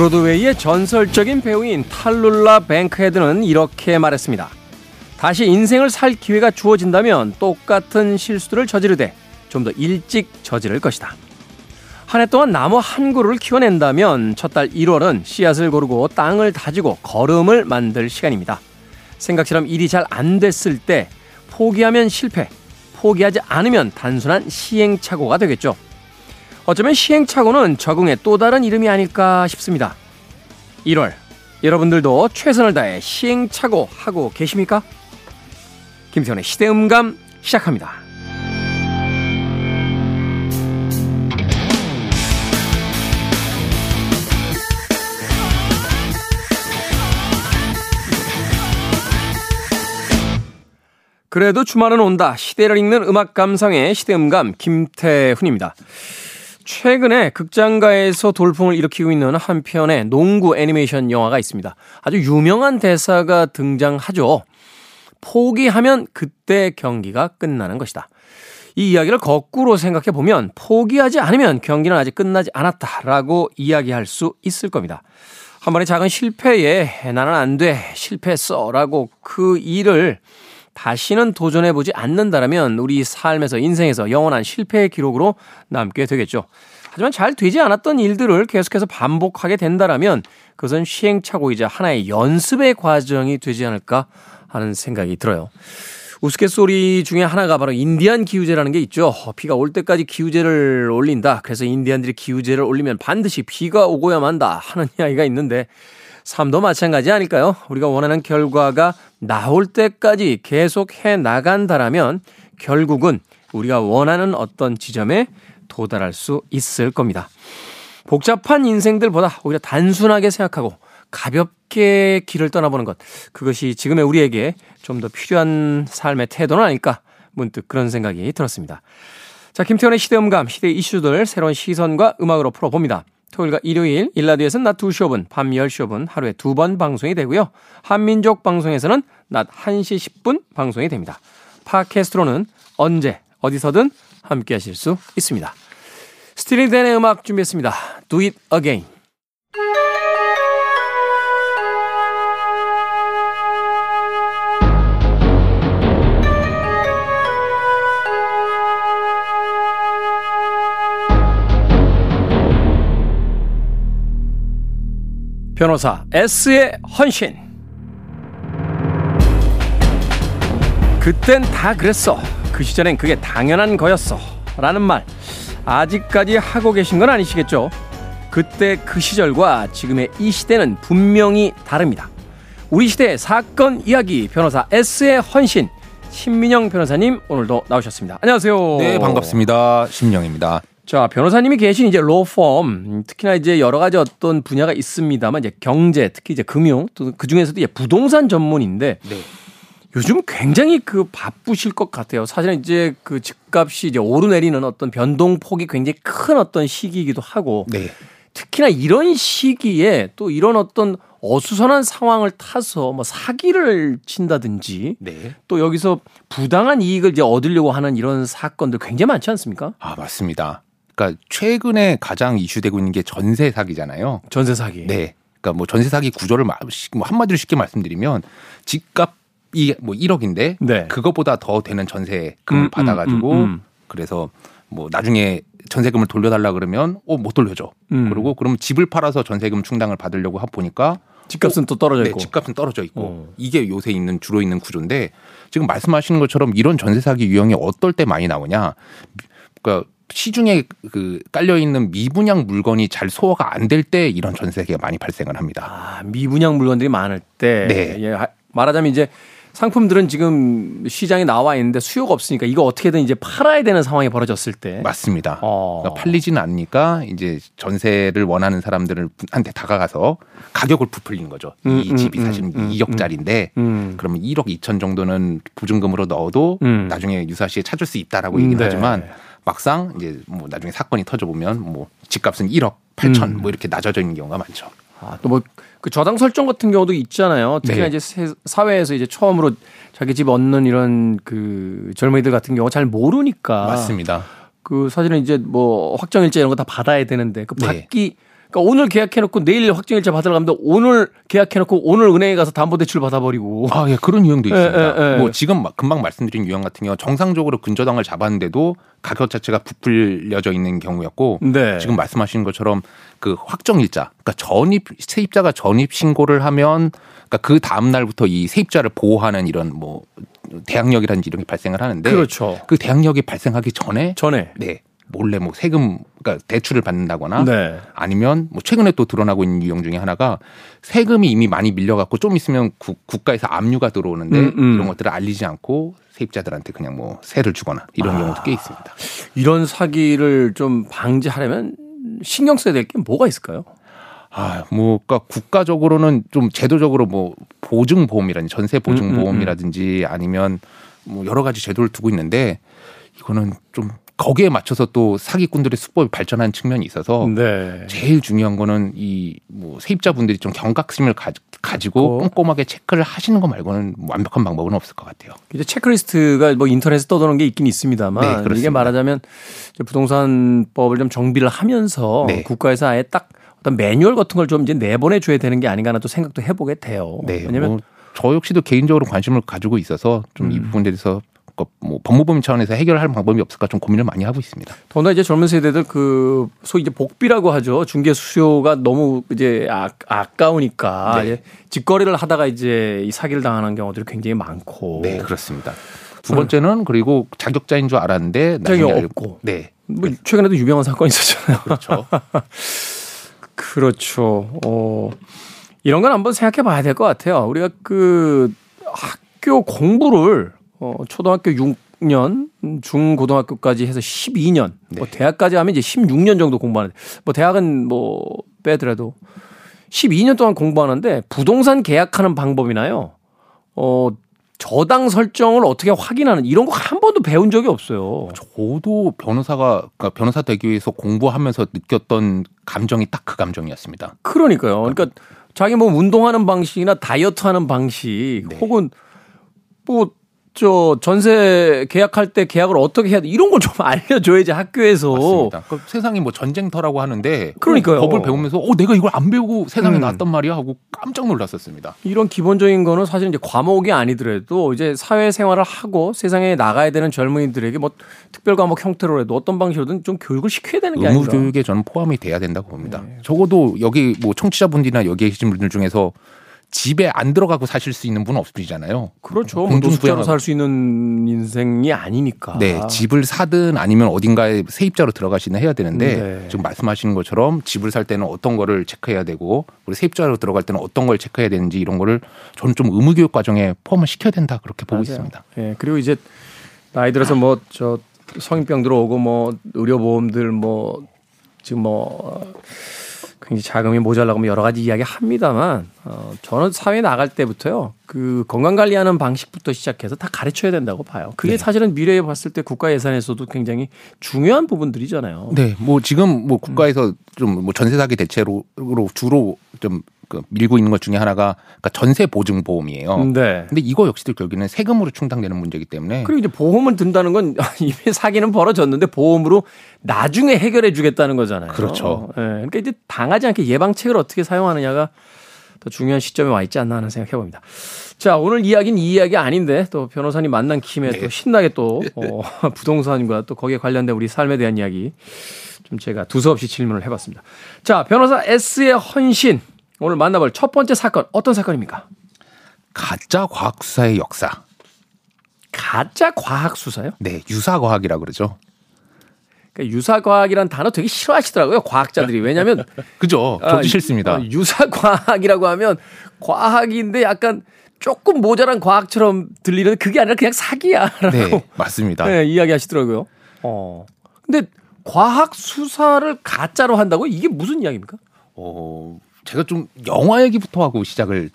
브로드웨이의 전설적인 배우인 탈룰라 뱅크헤드는 이렇게 말했습니다. 다시 인생을 살 기회가 주어진다면 똑같은 실수들을 저지르되 좀 더 일찍 저지를 것이다. 한 해 동안 나무 한 그루를 키워낸다면 첫 달 1월은 씨앗을 고르고 땅을 다지고 거름을 만들 시간입니다. 생각처럼 일이 잘 안 됐을 때 포기하면 실패, 포기하지 않으면 단순한 시행착오가 되겠죠. 어쩌면 시행착오는 적응의 또 다른 이름이 아닐까 싶습니다. 1월, 여러분들도 최선을 다해 시행착오 하고 계십니까? 김태훈의 시대음감 시작합니다. 그래도 주말은 온다. 시대를 읽는 음악 감상의 시대음감 김태훈입니다. 최근에 극장가에서 돌풍을 일으키고 있는 한 편의 농구 애니메이션 영화가 있습니다. 아주 유명한 대사가 등장하죠. 포기하면 그때 경기가 끝나는 것이다. 이 이야기를 거꾸로 생각해 보면 포기하지 않으면 경기는 아직 끝나지 않았다라고 이야기할 수 있을 겁니다. 한 번의 작은 실패에 나는 안 돼, 실패했어 라고 그 일을 다시는 도전해보지 않는다라면 우리 삶에서 인생에서 영원한 실패의 기록으로 남게 되겠죠. 하지만 잘 되지 않았던 일들을 계속해서 반복하게 된다라면 그것은 시행착오이자 하나의 연습의 과정이 되지 않을까 하는 생각이 들어요. 우스갯소리 중에 하나가 바로 인디안 기우제라는 게 있죠. 비가 올 때까지 기우제를 올린다. 그래서 인디안들이 기우제를 올리면 반드시 비가 오고야 만다 하는 이야기가 있는데 삶도 마찬가지 아닐까요? 우리가 원하는 결과가 나올 때까지 계속 해 나간다라면 결국은 우리가 원하는 어떤 지점에 도달할 수 있을 겁니다. 복잡한 인생들보다 오히려 단순하게 생각하고 가볍게 길을 떠나보는 것. 그것이 지금의 우리에게 좀 더 필요한 삶의 태도는 아닐까. 문득 그런 생각이 들었습니다. 자, 김태훈의 시대음감, 시대 이슈들 새로운 시선과 음악으로 풀어봅니다. 토요일과 일요일, 일라디오에서는 낮 2시 5분, 밤 10시 5분 하루에 두 번 방송이 되고요. 한민족 방송에서는 낮 1시 10분 방송이 됩니다. 팟캐스트로는 언제, 어디서든 함께 하실 수 있습니다. 스틸링댄의 음악 준비했습니다. Do it again. 변호사 S의 헌신. 그땐 다 그랬어. 그 시절엔 그게 당연한 거였어. 라는 말. 아직까지 하고 계신 건 아니시겠죠? 그때 그 시절과 지금의 이 시대는 분명히 다릅니다. 우리 시대의 사건 이야기 변호사 S의 헌신. 신민영 변호사님 오늘도 나오셨습니다. 안녕하세요. 네, 반갑습니다. 신민영입니다. 자, 변호사님이 계신 이제 로펌, 특히나 이제 여러 가지 어떤 분야가 있습니다만 이제 경제, 특히 이제 금융, 또 그 중에서도 이제 부동산 전문인데 네. 요즘 굉장히 그 바쁘실 것 같아요. 사실은 이제 그 집값이 이제 오르내리는 어떤 변동폭이 굉장히 큰 어떤 시기이기도 하고 네. 특히나 이런 시기에 또 이런 어떤 어수선한 상황을 타서 뭐 사기를 친다든지 네. 또 여기서 부당한 이익을 이제 얻으려고 하는 이런 사건들 굉장히 많지 않습니까? 아, 맞습니다. 그러니까 최근에 가장 이슈되고 있는 게 전세 사기잖아요. 전세 사기. 네. 그러니까 뭐 전세 사기 구조를 뭐 한마디로 쉽게 말씀드리면 집값이 뭐 1억인데 네. 그것보다 더 되는 전세금을 음, 음, 받아가지고 음, 음, 음, 그래서 뭐 나중에 전세금을 돌려달라 그러면 어못 돌려줘. 음. 그리고 그럼 집을 팔아서 전세금 충당을 받으려고 하 보니까 집값은 어, 또 떨어져 네, 있고. 집값은 떨어져 있고. 어. 이게 요새 있는 주로 있는 구조인데 지금 말씀하시는 것처럼 이런 전세 사기 유형이 어떨 때 많이 나오냐? 그러니까 시중에 그 깔려 있는 미분양 물건이 잘 소화가 안 될 때 이런 전세기가 많이 발생을 합니다. 아, 미분양 물건들이 많을 때 네. 예, 말하자면 이제 상품들은 지금 시장에 나와 있는데 수요가 없으니까 이거 어떻게든 이제 팔아야 되는 상황이 벌어졌을 때 맞습니다. 어. 그러니까 팔리지는 않으니까 이제 전세를 원하는 사람들한테 다가가서 가격을 부풀리는 거죠. 음, 이 음, 집이 음, 사실은 음, 2억짜리인데 음, 음. 그러면 1억 2천 정도는 보증금으로 넣어도 나중에 유사 시에 찾을 수 있다라고 얘기를 네. 하지만 막상 이제 뭐 나중에 사건이 터져 보면 뭐 집값은 1억 8천 음. 뭐 이렇게 낮아져 있는 경우가 많죠. 아, 또 뭐 그 저당 설정 같은 경우도 있잖아요. 특히나 네. 이제 사회에서 이제 처음으로 자기 집 얻는 이런 그 젊은이들 같은 경우 잘 모르니까 맞습니다. 그 사실은 이제 뭐 확정일자 이런 거 다 받아야 되는데 그 네. 받기 네. 그러니까 오늘 계약해놓고 내일 확정일자 받으러 가면 오늘 계약해놓고 오늘 은행에 가서 담보대출 받아버리고. 아, 예, 그런 유형도 있습니다. 예, 예, 예. 뭐 지금 금방 말씀드린 유형 같은 경우 정상적으로 근저당을 잡았는데도 가격 자체가 부풀려져 있는 경우였고 네. 지금 말씀하신 것처럼 그 확정일자, 그러니까 전입 세입자가 전입 신고를 하면 그러니까 그 다음 날부터 이 세입자를 보호하는 이런 뭐 대항력이라든지 이런 게 발생을 하는데 그렇죠. 그 대항력이 발생하기 전에 전에 네 몰래 뭐 세금 그러니까 대출을 받는다거나 네. 아니면 뭐 최근에 또 드러나고 있는 유형 중에 하나가 세금이 이미 많이 밀려갖고 좀 있으면 구, 국가에서 압류가 들어오는데 음, 음. 이런 것들을 알리지 않고 세입자들한테 그냥 뭐 세를 주거나 이런 아, 경우도 꽤 있습니다. 이런 사기를 좀 방지하려면 신경 써야 될 게 뭐가 있을까요? 아, 뭐, 그니까 국가적으로는 좀 제도적으로 뭐 보증보험이라든지 전세 보증보험이라든지 음, 음, 음. 아니면 뭐 여러 가지 제도를 두고 있는데 이거는 좀 거기에 맞춰서 또 사기꾼들의 수법이 발전한 측면이 있어서 네. 제일 중요한 거는 이 뭐 세입자분들이 좀 경각심을 가, 지고 꼼꼼하게 체크를 하시는 거 말고는 완벽한 방법은 없을 것 같아요. 이제 체크리스트가 뭐 인터넷에 떠도는 게 있긴 있습니다만 네, 이게 말하자면 부동산법을 좀 정비를 하면서 네. 국가에서 아예 딱 어떤 매뉴얼 같은 걸 좀 이제 내보내 줘야 되는 게 아닌가 하는 또 생각도 해보게 돼요. 네. 왜냐면 뭐 저 역시도 개인적으로 관심을 가지고 있어서 좀이 음. 부분에 대해서 뭐 법무법인 차원에서 해결할 방법이 없을까 좀 고민을 많이 하고 있습니다. 더나 이제 젊은 세대들 그 소위 이제 복비라고 하죠. 중개 수수료가 너무 이제 아, 아까우니까 네. 직거래를 하다가 이제 이 사기를 당하는 경우들이 굉장히 많고. 네, 그렇습니다. 두 번째는 그리고 자격자인 줄 알았는데 나중에 없고. 네. 뭐 최근에도 유명한 사건이 있었잖아요. 그렇죠. 그렇죠. 어. 이런 건 한번 생각해 봐야 될 것 같아요. 우리가 그 학교 공부를 어, 초등학교 6년, 중고등학교까지 해서 12년, 네. 뭐 대학까지 하면 이제 16년 정도 공부하는데, 뭐 대학은 뭐 빼더라도 12년 동안 공부하는데 부동산 계약하는 방법이나요, 어, 저당 설정을 어떻게 확인하는 이런 거 한 번도 배운 적이 없어요. 저도 변호사가 그러니까 변호사 되기 위해서 공부하면서 느꼈던 감정이 딱 그 감정이었습니다. 그러니까요. 그러니까 자기 뭐 운동하는 방식이나 다이어트 하는 방식 네. 혹은 뭐 저 전세 계약할 때 계약을 어떻게 해야 돼 이런 걸 좀 알려줘야지 학교에서 맞습니다. 그 세상이 뭐 전쟁터라고 하는데 그러니까요. 법을 배우면서 어 내가 이걸 안 배우고 세상에 음. 나왔단 말이야 하고 깜짝 놀랐었습니다. 이런 기본적인 거는 사실 이제 과목이 아니더라도 이제 사회 생활을 하고 세상에 나가야 되는 젊은이들에게 뭐 특별 과목 형태로라도 어떤 방식으로든 좀 교육을 시켜야 되는 게 아니라 의무 교육에 저는 포함이 돼야 된다고 봅니다. 네. 적어도 여기 뭐 청취자분들이나 여기 계신 분들 중에서 집에 안 들어가고 사실 수 있는 분은 없으시잖아요. 그렇죠. 공동수자로 살 수 있는 인생이 아니니까. 네, 집을 사든 아니면 어딘가에 세입자로 들어가시는 해야 되는데 네. 지금 말씀하시는 것처럼 집을 살 때는 어떤 거를 체크해야 되고 우리 세입자로 들어갈 때는 어떤 걸 체크해야 되는지 이런 거를 저는 좀 의무 교육 과정에 포함을 시켜야 된다 그렇게 보고 맞아요. 있습니다. 네, 그리고 이제 나이 들어서 뭐 저 성인병 들어오고 뭐 의료보험들 뭐 지금 뭐 굉장히 자금이 모자라고 뭐 여러 가지 이야기 합니다만 어, 저는 사회 나갈 때부터요 그 건강 관리하는 방식부터 시작해서 다 가르쳐야 된다고 봐요. 그게 네. 사실은 미래에 봤을 때 국가 예산에서도 굉장히 중요한 부분들이잖아요. 네, 뭐 지금 뭐 국가에서 좀 뭐 전세 사기 대체로 주로 좀 그 밀고 있는 것 중에 하나가 그러니까 전세 보증 보험이에요. 네. 근데 이거 역시도 결국에는 세금으로 충당되는 문제이기 때문에 그리고 이제 보험을 든다는 건 이미 사기는 벌어졌는데 보험으로 나중에 해결해 주겠다는 거잖아요. 그렇죠. 네. 그러니까 이제 당하지 않게 예방책을 어떻게 사용하느냐가 더 중요한 시점에 와 있지 않나 하는 생각해 봅니다. 자, 오늘 이야기는 이 이야기 아닌데 또 변호사님 만난 김에 네. 또 신나게 또 어, 부동산과 또 거기에 관련된 우리 삶에 대한 이야기 좀 제가 두서없이 질문을 해봤습니다. 자, 변호사 S의 헌신 오늘 만나볼 첫 번째 사건 어떤 사건입니까? 가짜 과학 수사의 역사. 가짜 과학 수사요? 네, 유사 과학이라 그러죠. 그러니까 유사 과학이란 단어 되게 싫어하시더라고요 과학자들이 왜냐하면 그죠 저도 아, 싫습니다. 어, 유사 과학이라고 하면 과학인데 약간 조금 모자란 과학처럼 들리는 그게 아니라 그냥 사기야라고 네, 맞습니다. 네, 이야기하시더라고요. 어. 근데 과학 수사를 가짜로 한다고 이게 무슨 이야기입니까? 어, 제가 좀 영화 얘기부터 하고 시작을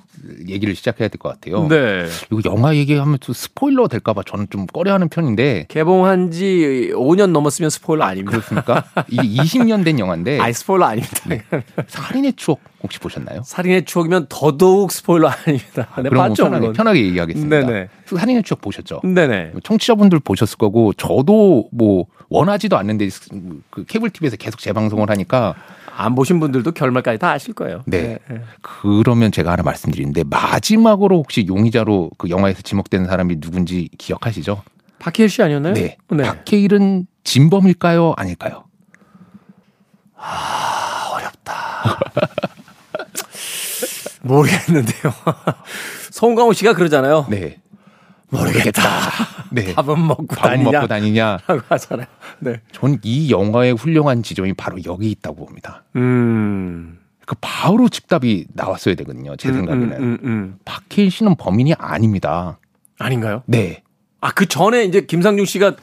얘기를 시작해야 될 것 같아요. 네. 이거 영화 얘기하면 또 스포일러 될까봐 저는 좀 꺼려하는 편인데 개봉한 지 5년 넘었으면 스포일러 아닙니다. 그렇습니까? 이게 20년 된 영화인데. 아, 스포일러 아닙니다. 네. 살인의 추억 혹시 보셨나요? 살인의 추억이면 더더욱 스포일러 아닙니다. 아, 네, 그럼 편하게, 편하게 얘기하겠습니다. 네네. 살인의 추억 보셨죠? 네네. 청취자분들 보셨을 거고 저도 뭐 원하지도 않는데 그 케이블 TV에서 계속 재방송을 하니까 안 보신 분들도 결말까지 다 아실 거예요. 네. 네. 그러면 제가 하나 말씀드리는데 마지막으로 혹시 용의자로 그 영화에서 지목된 사람이 누군지 기억하시죠? 박해일 씨 아니었나요? 네. 네. 박해일은 진범일까요? 아닐까요? 아, 어렵다. 모르겠는데요. 송강호 씨가 그러잖아요. 네. 모르겠다. 네. 밥은 먹고 밥은 다니냐? 먹고 다니냐? 라고 하잖아요. 네. 전 이 영화의 훌륭한 지점이 바로 여기 있다고 봅니다. 음. 그 바로 즉답이 나왔어야 되거든요. 제 음, 생각에는. 음, 음, 음. 박해일 씨는 범인이 아닙니다. 아닌가요? 네. 아, 그 전에 이제 김상중 씨가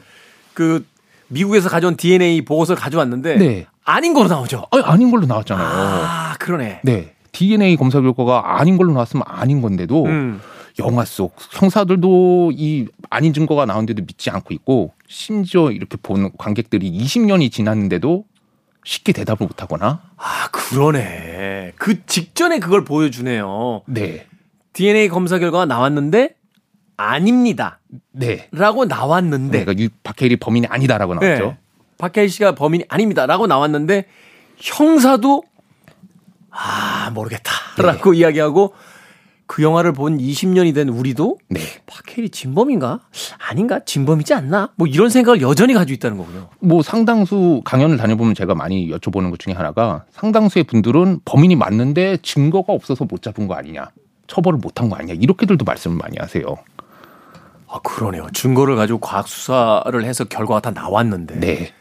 그 미국에서 가져온 DNA 보고서를 가져왔는데 네. 아닌 걸로 나오죠. 아니, 아닌 걸로 나왔잖아요. 아, 그러네. 네. DNA 검사 결과가 아닌 걸로 나왔으면 아닌 건데도 음. 영화 속 형사들도 이 아닌 증거가 나오는데도 믿지 않고 있고 심지어 이렇게 보는 관객들이 20년이 지났는데도 쉽게 대답을 못 하거나. 아 그러네. 그 직전에 그걸 보여주네요. 네. DNA 검사 결과가 나왔는데 아닙니다. 네. 라고 나왔는데. 네, 그러니까 박해일이 범인이 아니다라고 나왔죠. 네. 박해일 씨가 범인이 아닙니다라고 나왔는데 형사도 아 모르겠다라고 네. 이야기하고 그 영화를 본 20년이 된 우리도 네. 박해리 진범인가? 아닌가? 진범이지 않나? 뭐 이런 생각을 여전히 가지고 있다는 거군요. 뭐 상당수 강연을 다녀보면 제가 많이 여쭤보는 것 중에 하나가 상당수의 분들은 범인이 맞는데 증거가 없어서 못 잡은 거 아니냐. 처벌을 못한 거 아니냐. 이렇게들도 말씀을 많이 하세요. 아, 그러네요. 증거를 가지고 과학 수사를 해서 결과가 다 나왔는데. 네.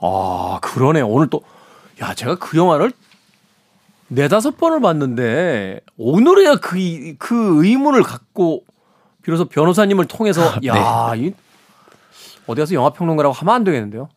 아, 그러네. 오늘 또, 야, 제가 그 영화를 네다섯 번을 봤는데 오늘에야 그, 그 의문을 갖고 비로소 변호사님을 통해서 아, 야, 네. 이 어디 가서 영화 평론가라고 하면 안 되겠는데요?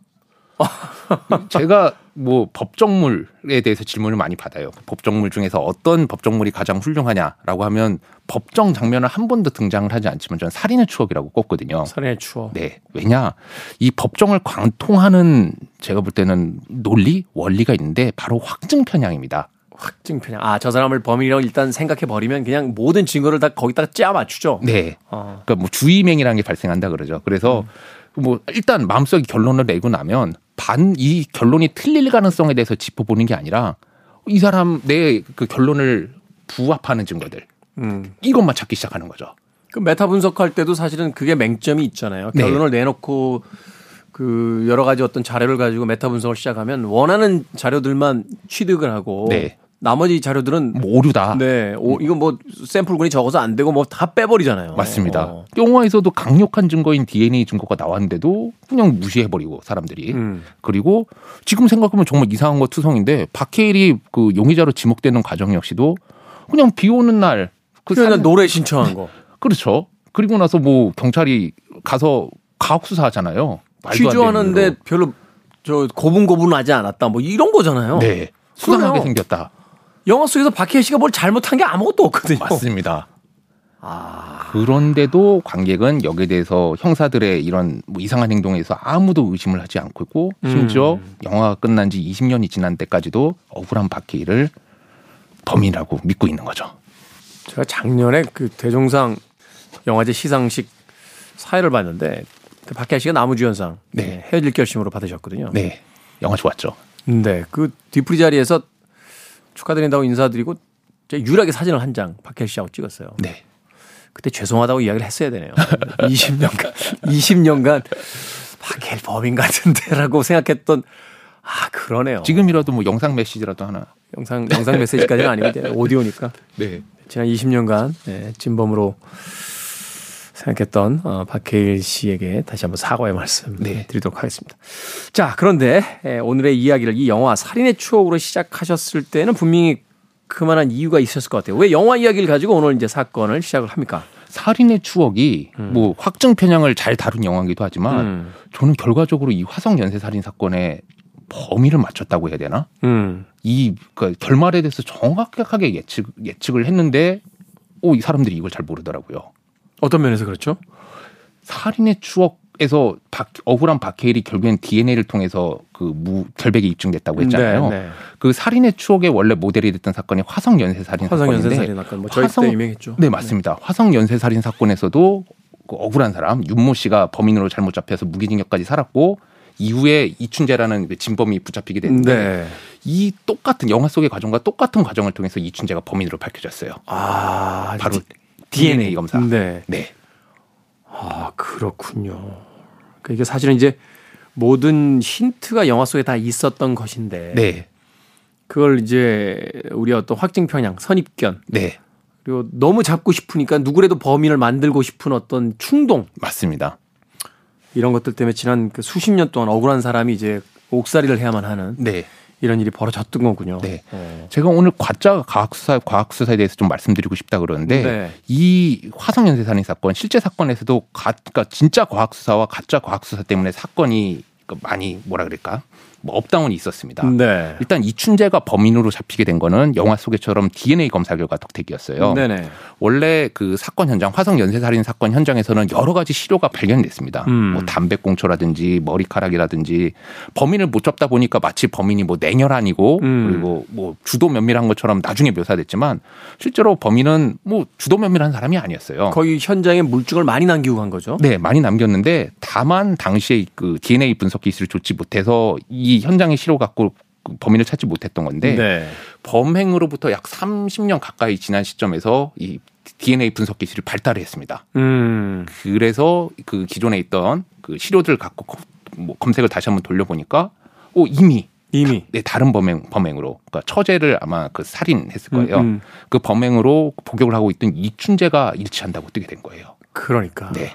제가 뭐 법정물에 대해서 질문을 많이 받아요. 법정물 중에서 어떤 법정물이 가장 훌륭하냐라고 하면 법정 장면을 한 번도 등장을 하지 않지만 저는 살인의 추억이라고 꼽거든요. 살인의 추억. 네. 왜냐 이 법정을 관통하는 제가 볼 때는 논리 원리가 있는데 바로 확증 편향입니다. 확증 편향. 아, 저 사람을 범인이라고 일단 생각해 버리면 그냥 모든 증거를 다 거기다가 짜 맞추죠. 네. 어. 그러니까 뭐 주의맹이라는 게 발생한다 그러죠. 그래서 음. 뭐 일단 마음속에 결론을 내고 나면 반 이 결론이 틀릴 가능성에 대해서 짚어보는 게 아니라 이 사람 내 그 결론을 부합하는 증거들 음. 이것만 찾기 시작하는 거죠. 그 메타 분석할 때도 사실은 그게 맹점이 있잖아요. 네. 결론을 네. 내놓고 그 여러 가지 어떤 자료를 가지고 메타 분석을 시작하면 원하는 자료들만 취득을 하고 네. 나머지 자료들은 뭐 오류다. 네, 오, 이거 뭐 샘플군이 적어서 안 되고 뭐 다 빼버리잖아요. 맞습니다. 어. 영화에서도 강력한 증거인 DNA 증거가 나왔는데도 그냥 무시해버리고 사람들이. 음. 그리고 지금 생각하면 정말 이상한 거 투성인데 박해일이 그 용의자로 지목되는 과정 역시도 그냥 비 오는 날. 그 사람... 노래 신청한 거. 그렇죠. 그리고 나서 뭐 경찰이 가서 가혹 수사 하잖아요. 취조하는데 별로 저 고분고분하지 않았다. 뭐 이런 거잖아요. 네. 수상하게 생겼다. 영화 속에서 박해일 씨가 뭘 잘못한 게 아무것도 없거든요. 맞습니다. 아. 그런데도 관객은 여기에 대해서 형사들의 이런 뭐 이상한 행동에서 아무도 의심을 하지 않고 있고 심지어 음. 영화가 끝난 지 20년이 지난 때까지도 억울한 박해일을 범인이라고 믿고 있는 거죠. 제가 작년에 그 대종상 영화제 시상식 사회를 봤는데 그 박해일 씨가 나무주연상 네. 헤어질 결심으로 받으셨거든요. 네. 영화 좋았죠. 네. 그 뒤풀이 자리에서 축하드린다고 인사드리고 유일하게 사진을 한 장 박해일 씨하고 찍었어요. 네. 그때 죄송하다고 이야기를 했어야 되네요. 20년간 20년간 박해일 범인 같은데라고 생각했던 아 그러네요. 지금이라도 뭐 영상 메시지라도 하나. 영상 영상 메시지까지는 아니고 오디오니까. 네. 지난 20년간 네, 진범으로 생각했던 어, 박해일 씨에게 다시 한번 사과의 말씀 네. 드리도록 하겠습니다. 자, 그런데 에, 예, 오늘의 이야기를 이 영화 살인의 추억으로 시작하셨을 때는 분명히 그만한 이유가 있었을 것 같아요. 왜 영화 이야기를 가지고 오늘 이제 사건을 시작을 합니까? 살인의 추억이 음. 뭐 확정 편향을 잘 다룬 영화이기도 하지만 음. 저는 결과적으로 이 화성 연쇄 살인 사건의 범위를 맞췄다고 해야 되나? 음. 이 그러니까 결말에 대해서 정확하게 예측 예측을 했는데 오 이 사람들이 이걸 잘 모르더라고요. 어떤 면에서 그렇죠? 살인의 추억에서 박, 억울한 박해일이 결국엔 DNA를 통해서 그 무 결백이 입증됐다고 했잖아요. 네, 네. 그 살인의 추억의 원래 모델이 됐던 사건이 화성 연쇄 살인 화성 연쇄 살인 사건. 뭐 저희 화성, 때 유명했죠. 네, 맞습니다. 네. 화성 연쇄 살인 사건에서도 그 억울한 사람 윤모 씨가 범인으로 잘못 잡혀서 무기징역까지 살았고 이후에 이춘재라는 그 진범이 붙잡히게 됐는데 네. 이 똑같은 영화 속의 과정과 똑같은 과정을 통해서 이춘재가 범인으로 밝혀졌어요. 아, 바로 디- DNA 검사. 네. 네. 아, 그렇군요. 그러니까 이게 사실은 이제 모든 힌트가 영화 속에 다 있었던 것인데 네. 그걸 이제 우리 어떤 확증 편향, 선입견 네. 그리고 너무 잡고 싶으니까 누구라도 범인을 만들고 싶은 어떤 충동 맞습니다. 이런 것들 때문에 지난 그 수십 년 동안 억울한 사람이 이제 옥살이를 해야만 하는 네. 이런 일이 벌어졌던 거군요. 네. 어. 제가 오늘 과자 과학수사 과학수사에 대해서 좀 말씀드리고 싶다 그러는데 네. 이 화성 연쇄 살인 사건 실제 사건에서도 가, 그러니까 진짜 과학수사와 가짜 과학수사 때문에 사건이 그 많이 뭐라 그럴까 뭐 up down이 있었습니다. 네. 일단 이춘재가 범인으로 잡히게 된 거는 영화 속에처럼 DNA 검사 결과 덕택이었어요. 네네. 원래 그 사건 현장 화성 연쇄살인 사건 현장에서는 여러 가지 시료가 발견됐습니다. 음. 뭐 담배꽁초라든지 머리카락이라든지 범인을 못 잡다 보니까 마치 범인이 뭐 냉혈한이고 음. 그리고 뭐 주도 면밀한 것처럼 나중에 묘사됐지만 실제로 범인은 뭐 주도 면밀한 사람이 아니었어요. 거의 현장에 물증을 많이 남기고 간 거죠. 네, 많이 남겼는데 다만 당시에 그 DNA 분석 기술을 좋지 못해서 이 현장의 시료 갖고 그 범인을 찾지 못했던 건데 네. 범행으로부터 약 30년 가까이 지난 시점에서 이 DNA 분석 기술이 발달을 했습니다. 음. 그래서 그 기존에 있던 그 시료들을 갖고 검- 뭐 검색을 다시 한번 돌려보니까 오 이미 이미. 네, 다른 범행 범행으로 그러니까 처제를 아마 그 살인했을 거예요. 음, 음. 그 범행으로 복역을 하고 있던 이춘재가 일치한다고 뜨게 된 거예요. 그러니까. 네.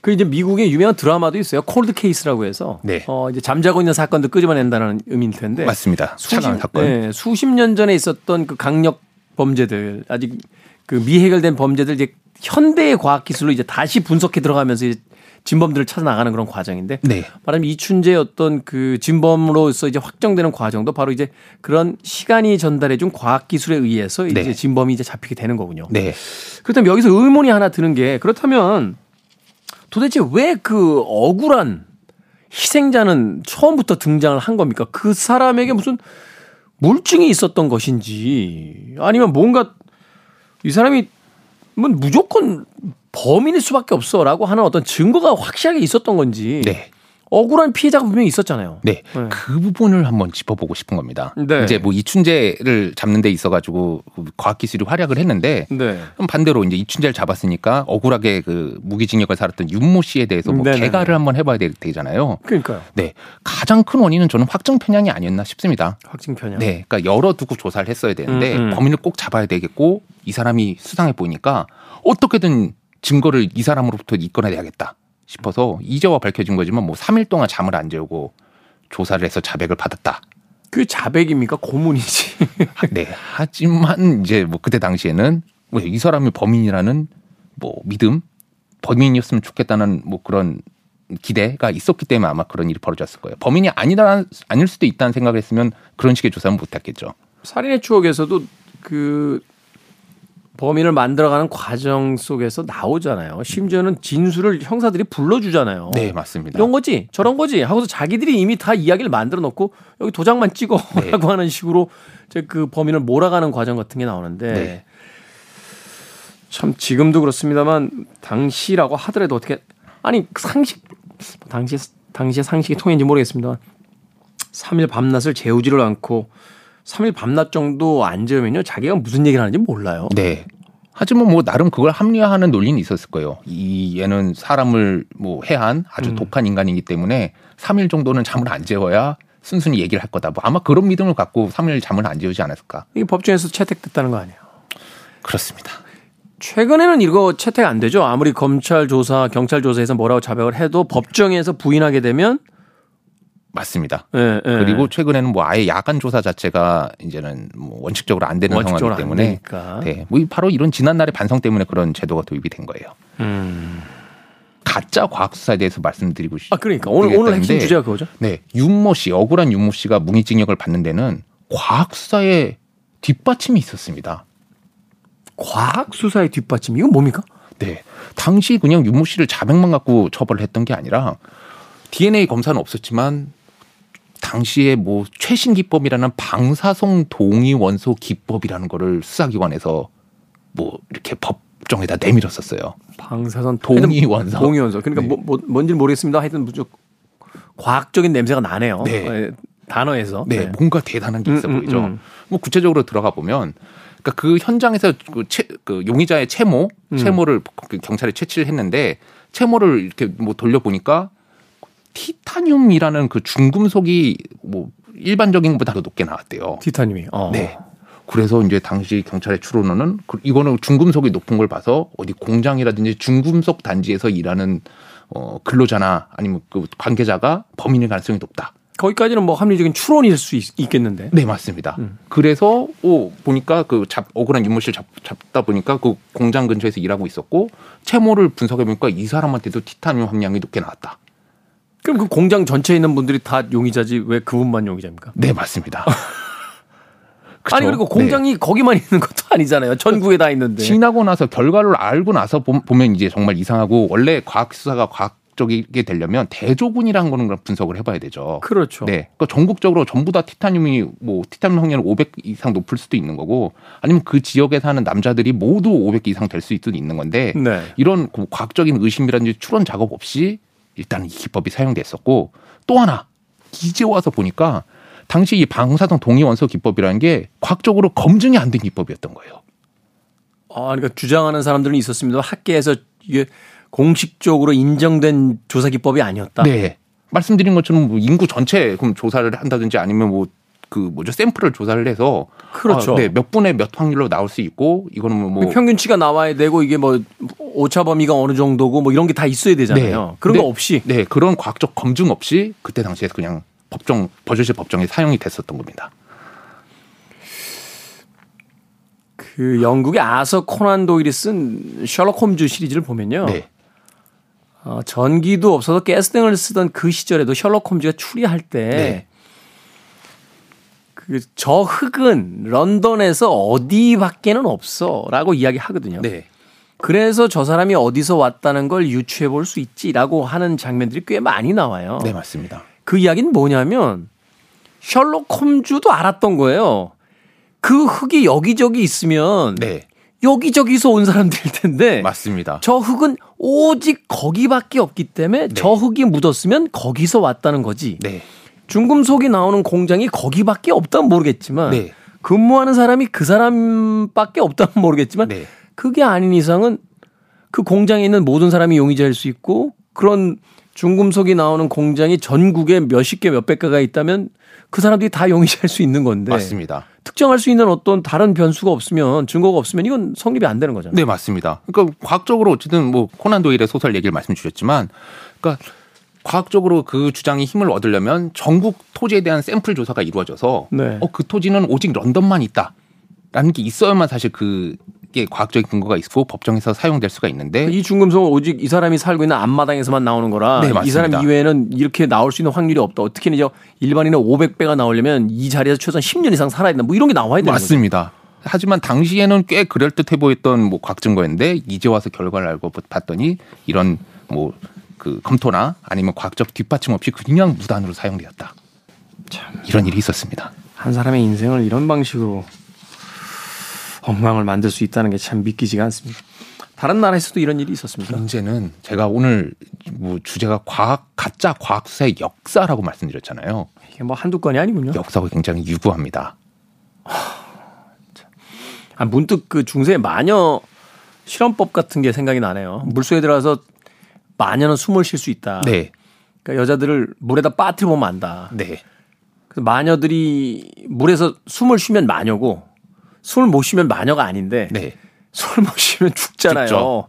그 이제 미국의 유명한 드라마도 있어요. 콜드 케이스라고 해서 네. 어 이제 잠자고 있는 사건도 끄집어낸다는 의미일 텐데 맞습니다. 차가운 사건. 네, 수십 년 전에 있었던 그 강력 범죄들 아직 그 미해결된 범죄들 이제 현대의 과학 기술로 이제 다시 분석해 들어가면서 이제 진범들을 찾아 나가는 그런 과정인데 네. 말하자면 이춘재의 어떤 그 진범으로서 이제 확정되는 과정도 바로 이제 그런 시간이 전달해 준 과학 기술에 의해서 이제 네. 진범이 이제 잡히게 되는 거군요. 네. 그렇다면 여기서 의문이 하나 드는 게 그렇다면 도대체 왜 그 억울한 희생자는 처음부터 등장을 한 겁니까? 그 사람에게 무슨 물증이 있었던 것인지 아니면 뭔가 이 사람이 뭐 무조건 범인일 수밖에 없어라고 하는 어떤 증거가 확실하게 있었던 건지 네. 억울한 피해자가 분명히 있었잖아요. 네. 네. 그 부분을 한번 짚어보고 싶은 겁니다. 네. 이제 뭐 이춘재를 잡는 데 있어 가지고 그 과학기술이 활약을 했는데 네. 그럼 반대로 이제 이춘재를 잡았으니까 억울하게 그 무기징역을 살았던 윤모 씨에 대해서 뭐 네네네. 개가를 한번 해봐야 되- 되잖아요. 그러니까요. 네. 가장 큰 원인은 저는 확정 편향이 아니었나 싶습니다. 확증 편향. 네. 그러니까 열어두고 조사를 했어야 되는데 음, 음. 범인을 꼭 잡아야 되겠고 이 사람이 수상해 보이니까 어떻게든 증거를 이 사람으로부터 이끌어내야겠다 싶어서 이제와 밝혀진 거지만 뭐 3일 동안 잠을 안 재우고 조사를 해서 자백을 받았다. 그 자백입니까? 고문이지. 네. 하지만 이제 뭐 그때 당시에는 뭐 이 사람이 범인이라는 뭐 믿음, 범인이었으면 좋겠다는 뭐 그런 기대가 있었기 때문에 아마 그런 일이 벌어졌을 거예요. 범인이 아니다 아닐 수도 있다는 생각을 했으면 그런 식의 조사는 못했겠죠. 살인의 추억에서도 그 범인을 만들어가는 과정 속에서 나오잖아요. 심지어는 진술을 형사들이 불러주잖아요. 네, 맞습니다. 이런 거지, 저런 거지 하고서 자기들이 이미 다 이야기를 만들어 놓고 여기 도장만 네. 찍어라고 하는 식으로 이제 그 범인을 몰아가는 과정 같은 게 나오는데 네. 참 지금도 그렇습니다만 당시라고 하더라도 어떻게 아니 상식 당시 당시의 상식이 통했는지 모르겠습니다만 3일 밤낮을 재우지를 않고 3일 밤낮 정도 안 재우면요 자기가 무슨 얘기를 하는지 몰라요. 네. 하지만 뭐 나름 그걸 합리화하는 논리는 있었을 거예요. 이 얘는 사람을 뭐 해한 아주 음. 독한 인간이기 때문에 3일 정도는 잠을 안 재워야 순순히 얘기를 할 거다. 뭐 아마 그런 믿음을 갖고 3일 잠을 안 재우지 않았을까. 이게 법정에서 채택됐다는 거 아니에요. 그렇습니다. 최근에는 이거 채택 안 되죠. 아무리 검찰 조사, 경찰 조사에서 뭐라고 자백을 해도 법정에서 부인하게 되면 맞습니다. 예, 예. 그리고 최근에는 뭐 아예 야간 조사 자체가 이제는 뭐 원칙적으로 안 되는 원칙적으로 상황이기 안 때문에 되니까. 네. 뭐 바로 이런 지난날의 반성 때문에 그런 제도가 도입이 된 거예요. 음. 가짜 과학 수사에 대해서 말씀드리고 싶 아 그러니까 오늘 오늘 핵심 주제가 그거죠. 네, 윤모 씨, 억울한 윤모 씨가 무기징역을 받는 데는 과학 수사에 뒷받침이 있었습니다. 과학 수사의 뒷받침 이건 뭡니까? 네, 당시 그냥 윤모 씨를 자백만 갖고 처벌을 했던 게 아니라 DNA 검사는 없었지만 당시에 뭐 최신 기법이라는 방사성 동위 원소 기법이라는 거를 수사기관에서 뭐 이렇게 법정에다 내밀었었어요. 방사선 동위 원소. 동위 원소. 그러니까 네. 뭐, 뭐 뭔지 는 모르겠습니다. 하여튼 무조건 과학적인 냄새가 나네요. 네. 예, 단어에서. 네, 뭔가 대단한 게 있어 음, 음, 보이죠. 음. 뭐 구체적으로 들어가 보면 그러니까 그 현장에서 그, 채, 그 용의자의 채모, 음. 채모를 그 경찰에 채취를 했는데 채모를 이렇게 뭐 돌려보니까 티타늄이라는 그 중금속이 뭐 일반적인 것보다 더 높게 나왔대요. 티타늄이. 어. 네. 그래서 이제 당시 경찰의 추론은 그 이거는 중금속이 높은 걸 봐서 어디 공장이라든지 중금속 단지에서 일하는 어 근로자나 아니면 그 관계자가 범인일 가능성이 높다. 거기까지는 뭐 합리적인 추론일 수 있, 겠는데 네, 맞습니다. 음. 그래서 오 보니까 그 잡 억울한 유무실 잡, 잡다 보니까 그 공장 근처에서 일하고 있었고 채모를 분석해 보니까 이 사람한테도 티타늄 함량이 높게 나왔다. 그럼 그 공장 전체에 있는 분들이 다 용의자지 왜 그분만 용의자입니까? 네, 맞습니다. 그쵸? 아니 그리고 공장이 거기만 있는 것도 아니잖아요. 전국에 다 있는데. 네. 지나고 나서 결과를 알고 나서 보- 보면 이제 정말 이상하고 원래 과학 수사가 과학 적이게 되려면 대조군이라는 거는 분석을 해봐야 되죠. 그렇죠. 네. 그러니까 전국적으로 전부 다 티타늄이 뭐 티타늄 확률 500 이상 높을 수도 있는 거고 아니면 그 지역에 사는 남자들이 모두 500 이상 될 수도 있는 건데 네. 이런 그 과학적인 의심이라든지 추론 작업 없이 일단 이 기법이 사용됐었고 또 하나 이제 와서 보니까 당시 이 방사성 동위 원소 기법이라는 게 과학적으로 검증이 안 된 기법이었던 거예요. 아, 그러니까 주장하는 사람들은 있었습니다. 학계에서 이게 공식적으로 인정된 조사 기법이 아니었다. 네. 말씀드린 것처럼 뭐 인구 전체 그럼 조사를 한다든지 아니면 뭐 그 뭐죠 샘플을 조사를 해서 그렇죠. 아, 네, 몇 분의 몇 확률로 나올 수 있고 이거는 뭐, 뭐 평균치가 나와야 되고 이게 뭐 오차 범위가 어느 정도고 뭐 이런 게 다 있어야 되잖아요. 네. 그런 거 없이 네 그런 과학적 검증 없이 그때 당시에 그냥 법정 버젓이 법정에 사용이 됐었던 겁니다. 그 영국의 아서 코난 도일이 쓴 셜록 홈즈 시리즈를 보면요. 네. 어, 전기도 없어서 가스등을 쓰던 그 시절에도 셜록 홈즈가 추리할 때 네. 그 저 흙은 런던에서 어디밖에는 없어라고 이야기하거든요. 네. 그래서 저 사람이 어디서 왔다는 걸 유추해 볼 수 있지라고 하는 장면들이 꽤 많이 나와요. 네 맞습니다. 그 이야기는 뭐냐면 셜록 홈즈도 알았던 거예요. 그 흙이 여기저기 있으면 네 여기저기서 온 사람들일 텐데 맞습니다. 저 흙은 오직 거기밖에 없기 때문에 저 흙이 묻었으면 거기서 왔다는 거지. 네. 중금속이 나오는 공장이 거기밖에 없다면 모르겠지만 네. 근무하는 사람이 그 사람밖에 없다면 모르겠지만 네. 그게 아닌 이상은 그 공장에 있는 모든 사람이 용의자일 수 있고 그런 중금속이 나오는 공장이 전국에 몇십 개 몇백 개가 있다면 그 사람들이 다 용의자일 수 있는 건데 맞습니다. 특정할 수 있는 어떤 다른 변수가 없으면 증거가 없으면 이건 성립이 안 되는 거잖아요. 네, 맞습니다. 그러니까 과학적으로 어쨌든 뭐 코난 도일의 소설 얘기를 말씀 주셨지만 그러니까 과학적으로 그 주장이 힘을 얻으려면 전국 토지에 대한 샘플 조사가 이루어져서 네. 어, 그 토지는 오직 런던만 있다 라는 게 있어야만 사실 그게 과학적인 근거가 있고 법정에서 사용될 수가 있는데 이 중금속은 오직 이 사람이 살고 있는 앞마당에서만 나오는 거라 네, 이. 사람 이외에는 이렇게 나올 수 있는 확률이 없다. 특히나 이제 일반인은 500배가 나오려면 이 자리에서 최소한 10년 이상 살아야 된다. 뭐 이런 게 나와야 되는 거죠. 맞습니다. 하지만 당시에는 꽤 그럴듯해 보였던 뭐 과학 증거인데 이제 와서 결과를 알고 봤더니 이런 뭐 그 검토나 아니면 과학적 뒷받침 없이 그냥 무단으로 사용되었다. 이런 일이 있었습니다. 한 사람의 인생을 이런 방식으로 엉망을 만들 수 있다는 게 참 믿기지가 않습니다. 다른 나라에서도 이런 일이 있었습니까? 문제는 제가 오늘 뭐 주제가 과학 가짜 과학 수사의 역사라고 말씀드렸잖아요. 이게 뭐 한두 건이 아니군요. 역사가 굉장히 유구합니다. 아, 문득 그 중세 마녀 실험법 같은 게 생각이 나네요. 물속에 들어가서 마녀는 숨을 쉴 수 있다. 네, 그러니까 여자들을 물에다 빠뜨려 보면 안다. 네, 그래서 마녀들이 물에서 숨을 쉬면 마녀고 숨을 못 쉬면 마녀가 아닌데 네. 숨을 못 쉬면 죽잖아요. 죽죠.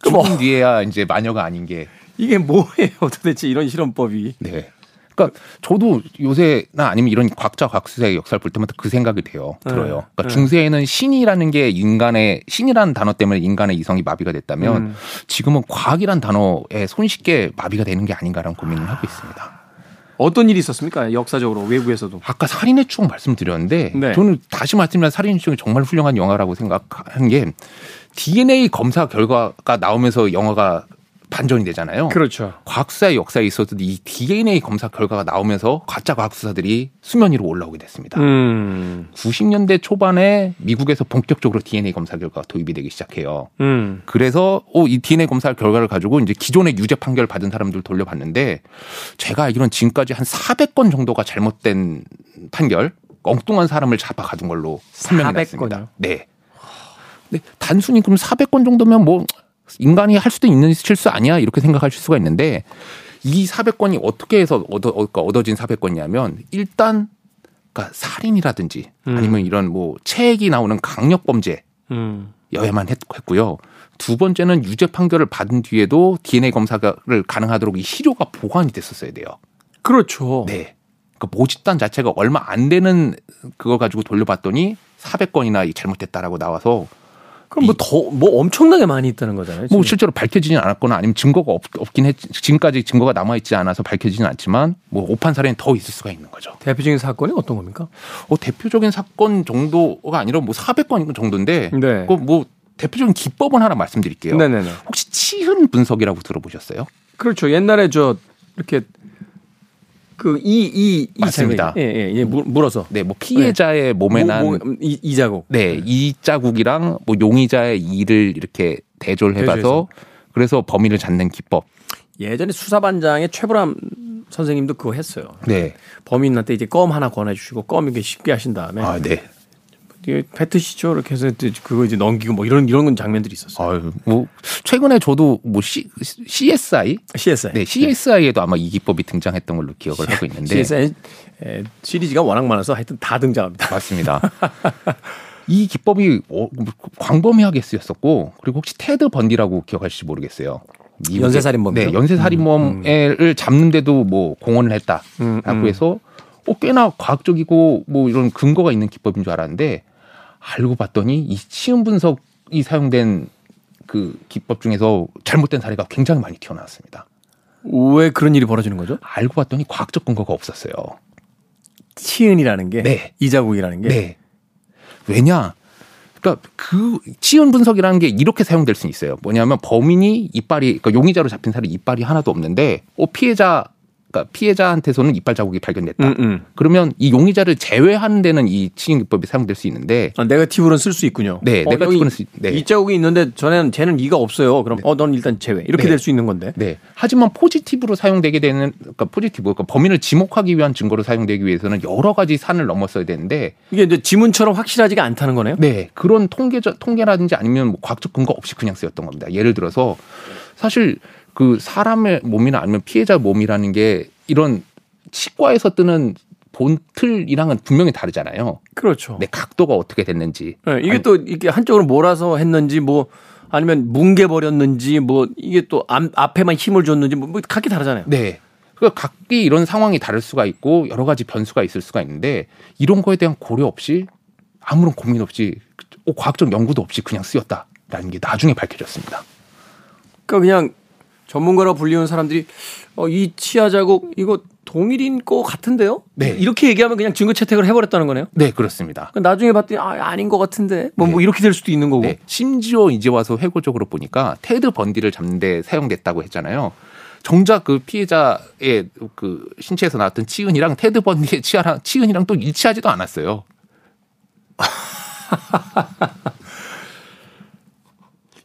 그럼 뭐 죽은 뒤에야 이제 마녀가 아닌 게 이게 뭐예요 도대체 이런 실험법이. 네. 그러니까 저도 요새나 아니면 이런 과학자 과학수사의 역사를 볼 때마다 그 생각이 돼요. 들어요. 네. 그러니까 네. 중세에는 신이라는 게 인간의 신이라는 단어 때문에 인간의 이성이 마비가 됐다면 음. 지금은 과학이란 단어에 손쉽게 마비가 되는 게 아닌가라는 고민을 하고 있습니다. 어떤 일이 있었습니까? 역사적으로 외국에서도. 아까 살인의 추억 말씀드렸는데 네. 저는 다시 말씀드리면 살인의 추억이 정말 훌륭한 영화라고 생각하는 게 DNA 검사 결과가 나오면서 영화가 반전이 되잖아요. 그렇죠. 과학수사의 역사에 있어서도 이 DNA 검사 결과가 나오면서 가짜 과학수사들이 수면 위로 올라오게 됐습니다. 음. 90년대 초반에 미국에서 본격적으로 DNA 검사 결과가 도입이 되기 시작해요. 음. 그래서 어, 이 DNA 검사 결과를 가지고 이제 기존의 유죄 판결 받은 사람들 돌려봤는데 제가 알기로는 지금까지 한 400건 정도가 잘못된 판결, 엉뚱한 사람을 잡아 가둔 걸로 판명이 400 났습니다. 네. 근데 단순히 그럼 400건 정도면 뭐 인간이 할 수도 있는 실수 아니야 이렇게 생각하실 수가 있는데 이 400건이 어떻게 해서 얻어, 그러니까 얻어진 400건이냐면 일단 그러니까 살인이라든지 음. 아니면 이런 뭐 체액이 나오는 강력 범죄 음. 여야만 했, 했고요. 두 번째는 유죄 판결을 받은 뒤에도 DNA 검사를 가능하도록 이 시료가 보관이 됐었어야 돼요. 그렇죠. 네. 그 모집단 자체가 얼마 안 되는 그거 가지고 돌려봤더니 400건이나 잘못됐다라고 나와서 그럼 뭐더뭐 엄청나게 많이 있다는 거잖아요. 뭐 지금. 실제로 밝혀지진 않았거나 아니면 증거가 없, 없긴 했 지금까지 증거가 남아 있지 않아서 밝혀지진 않지만 뭐 오판 사례는 더 있을 수가 있는 거죠. 대표적인 사건이 어떤 겁니까? 어, 대표적인 사건 정도가 아니라 뭐 400건 정도인데 네. 그뭐 대표적인 기법은 하나 말씀드릴게요. 네네네. 혹시 치흔 분석이라고 들어보셨어요? 그렇죠. 옛날에 저 이렇게 그이이이 맞습니다. 자국이- 예, 예, 예, 물- 물어서 네, 뭐 피해자의 몸에 모- 난 모- 이, 이 자국. 네, 이 자국이랑 뭐 용의자의 이를 이렇게 대조를 해봐서 대조해서. 그래서 범인을 잡는 기법. 예전에 수사반장의 최불암 선생님도 그거 했어요. 네. 범인한테 이제 껌 하나 권해주시고 껌 이렇게 쉽게 하신 다음에 아, 네. 뱉으시죠 이렇게 해서 그거 이제 넘기고 뭐 이런 이런 장면들이 있었어요. 아유, 뭐 최근에 저도 뭐 C, CSI CSI. 네, CSI에도 아마 이 기법이 등장했던 걸로 기억을 하고 있는데 CSI 에, 시리즈가 워낙 많아서 하여튼 다 등장합니다. 맞습니다. 이 기법이 어, 광범위하게 쓰였었고 그리고 혹시 테드 번디라고 기억하실지 모르겠어요. 미국의- 연쇄살인범이요? 네, 연쇄살인범을 잡는데도 뭐 공헌을 했다라고 음, 음. 해서 어, 꽤나 과학적이고 뭐 이런 근거가 있는 기법인 줄 알았는데 알고 봤더니 이 시험 분석이 사용된 그 기법 중에서 잘못된 사례가 굉장히 많이 튀어나왔습니다. 왜 그런 일이 벌어지는 거죠? 알고 봤더니 과학적 근거가 없었어요. 치은이라는 게 네. 이자국이라는 게 네. 왜냐? 그러니까 그 치연 분석이라는 게 이렇게 사용될 수 있어요. 뭐냐면 범인이 이빨이 그러니까 용의자로 잡힌 사람이 이빨이 하나도 없는데 어 피해자 그러니까 피해자한테서는 이빨 자국이 발견됐다. 음, 음. 그러면 이 용의자를 제외하는 데는 이 치연 기법이 사용될 수 있는데 아, 네거티브는 쓸 수 있군요. 네, 어, 네거티브는 수- 네. 이 자국이 있는데 전에는 쟤는 이가 없어요. 그럼 어, 넌 일단 제외. 이렇게 네. 될수 있는 건데. 네. 하지만 포지티브로 사용되게 되는 그러니까 포지티브 그러니까 범인을 지목하기 위한 증거로 사용되기 위해서는 여러 가지 산을 넘었어야 되는데 이게 이제 지문처럼 확실하지가 않다는 거네요. 네, 그런 통계 통계라든지 아니면 뭐 과학적 근거 없이 그냥 쓰였던 겁니다. 예를 들어서 사실 그 사람의 몸이나 아니면 피해자 몸이라는 게 이런 치과에서 뜨는 본틀이랑은 분명히 다르잖아요. 그렇죠. 네, 각도가 어떻게 됐는지. 네, 이게 아니, 또 이게 한쪽으로 몰아서 했는지 뭐 아니면 뭉개 버렸는지 뭐 이게 또 앞, 앞에만 힘을 줬는지 뭐, 뭐 각기 다르잖아요. 네. 그 각기 이런 상황이 다를 수가 있고 여러 가지 변수가 있을 수가 있는데 이런 거에 대한 고려 없이 아무런 고민 없이 어, 과학적 연구도 없이 그냥 쓰였다라는 게 나중에 밝혀졌습니다. 그러니까 그냥 전문가라 불리는 사람들이 어, 이 치아 자국 이거 동일인 거 같은데요? 네. 이렇게 얘기하면 그냥 증거 채택을 해버렸다는 거네요. 네, 그렇습니다. 그러니까 나중에 봤더니 아, 아닌 것 같은데 뭐, 뭐 이렇게 될 수도 있는 거고. 네. 심지어 이제 와서 회고적으로 보니까 테드 번디를 잡는데 사용됐다고 했잖아요. 정작 그 피해자의 그 신체에서 나왔던 치은이랑 테드 번디의 치아랑 치은이랑 또 일치하지도 않았어요.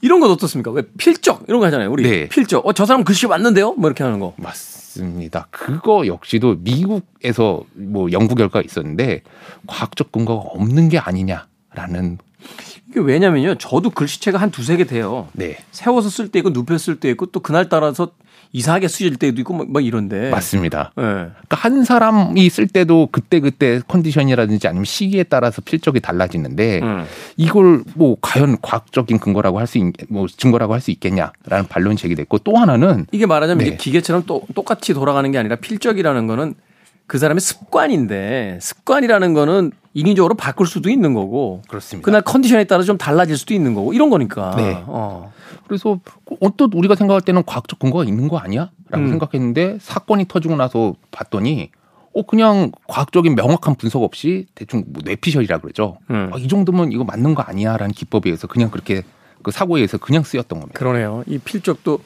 이런 건 어떻습니까? 왜 필적 이런 거 하잖아요. 우리 네. 필적. 어, 저 사람 글씨 맞는데요? 뭐 이렇게 하는 거. 맞습니다. 그거 역시도 미국에서 뭐 연구 결과가 있었는데 과학적 근거가 없는 게 아니냐라는 이게 왜냐면요. 저도 글씨체가 한 두세 개 돼요. 네. 세워서 쓸 때 있고 눕혀 쓸 때 있고 또 그날 따라서 이상하게 쓰일 때도 있고 막, 막 이런데. 맞습니다. 예. 그러니까 한 사람이 쓸 때도 그때 그때 컨디션이라든지 아니면 시기에 따라서 필적이 달라지는데 음. 이걸 뭐 과연 과학적인 근거라고 할수 있, 뭐 증거라고 할 수 있겠냐라는 반론이 제기됐고 또 하나는 이게 말하자면 네. 이제 기계처럼 또 똑같이 돌아가는 게 아니라 필적이라는 거는 그 사람의 습관인데 습관이라는 거는 인위적으로 바꿀 수도 있는 거고 그렇습니다. 그날 컨디션에 따라 좀 달라질 수도 있는 거고 이런 거니까. 네. 어. 그래서 어떤 우리가 생각할 때는 과학적 근거가 있는 거 아니야? 라고 음. 생각했는데 사건이 터지고 나서 봤더니 어 그냥 과학적인 명확한 분석 없이 대충 뭐 뇌피셜이라 그러죠. 음. 아, 이 정도면 이거 맞는 거 아니야라는 기법에 의해서 그냥 그렇게 그 사고에 의해서 그냥 쓰였던 겁니다. 그러네요. 이 필적도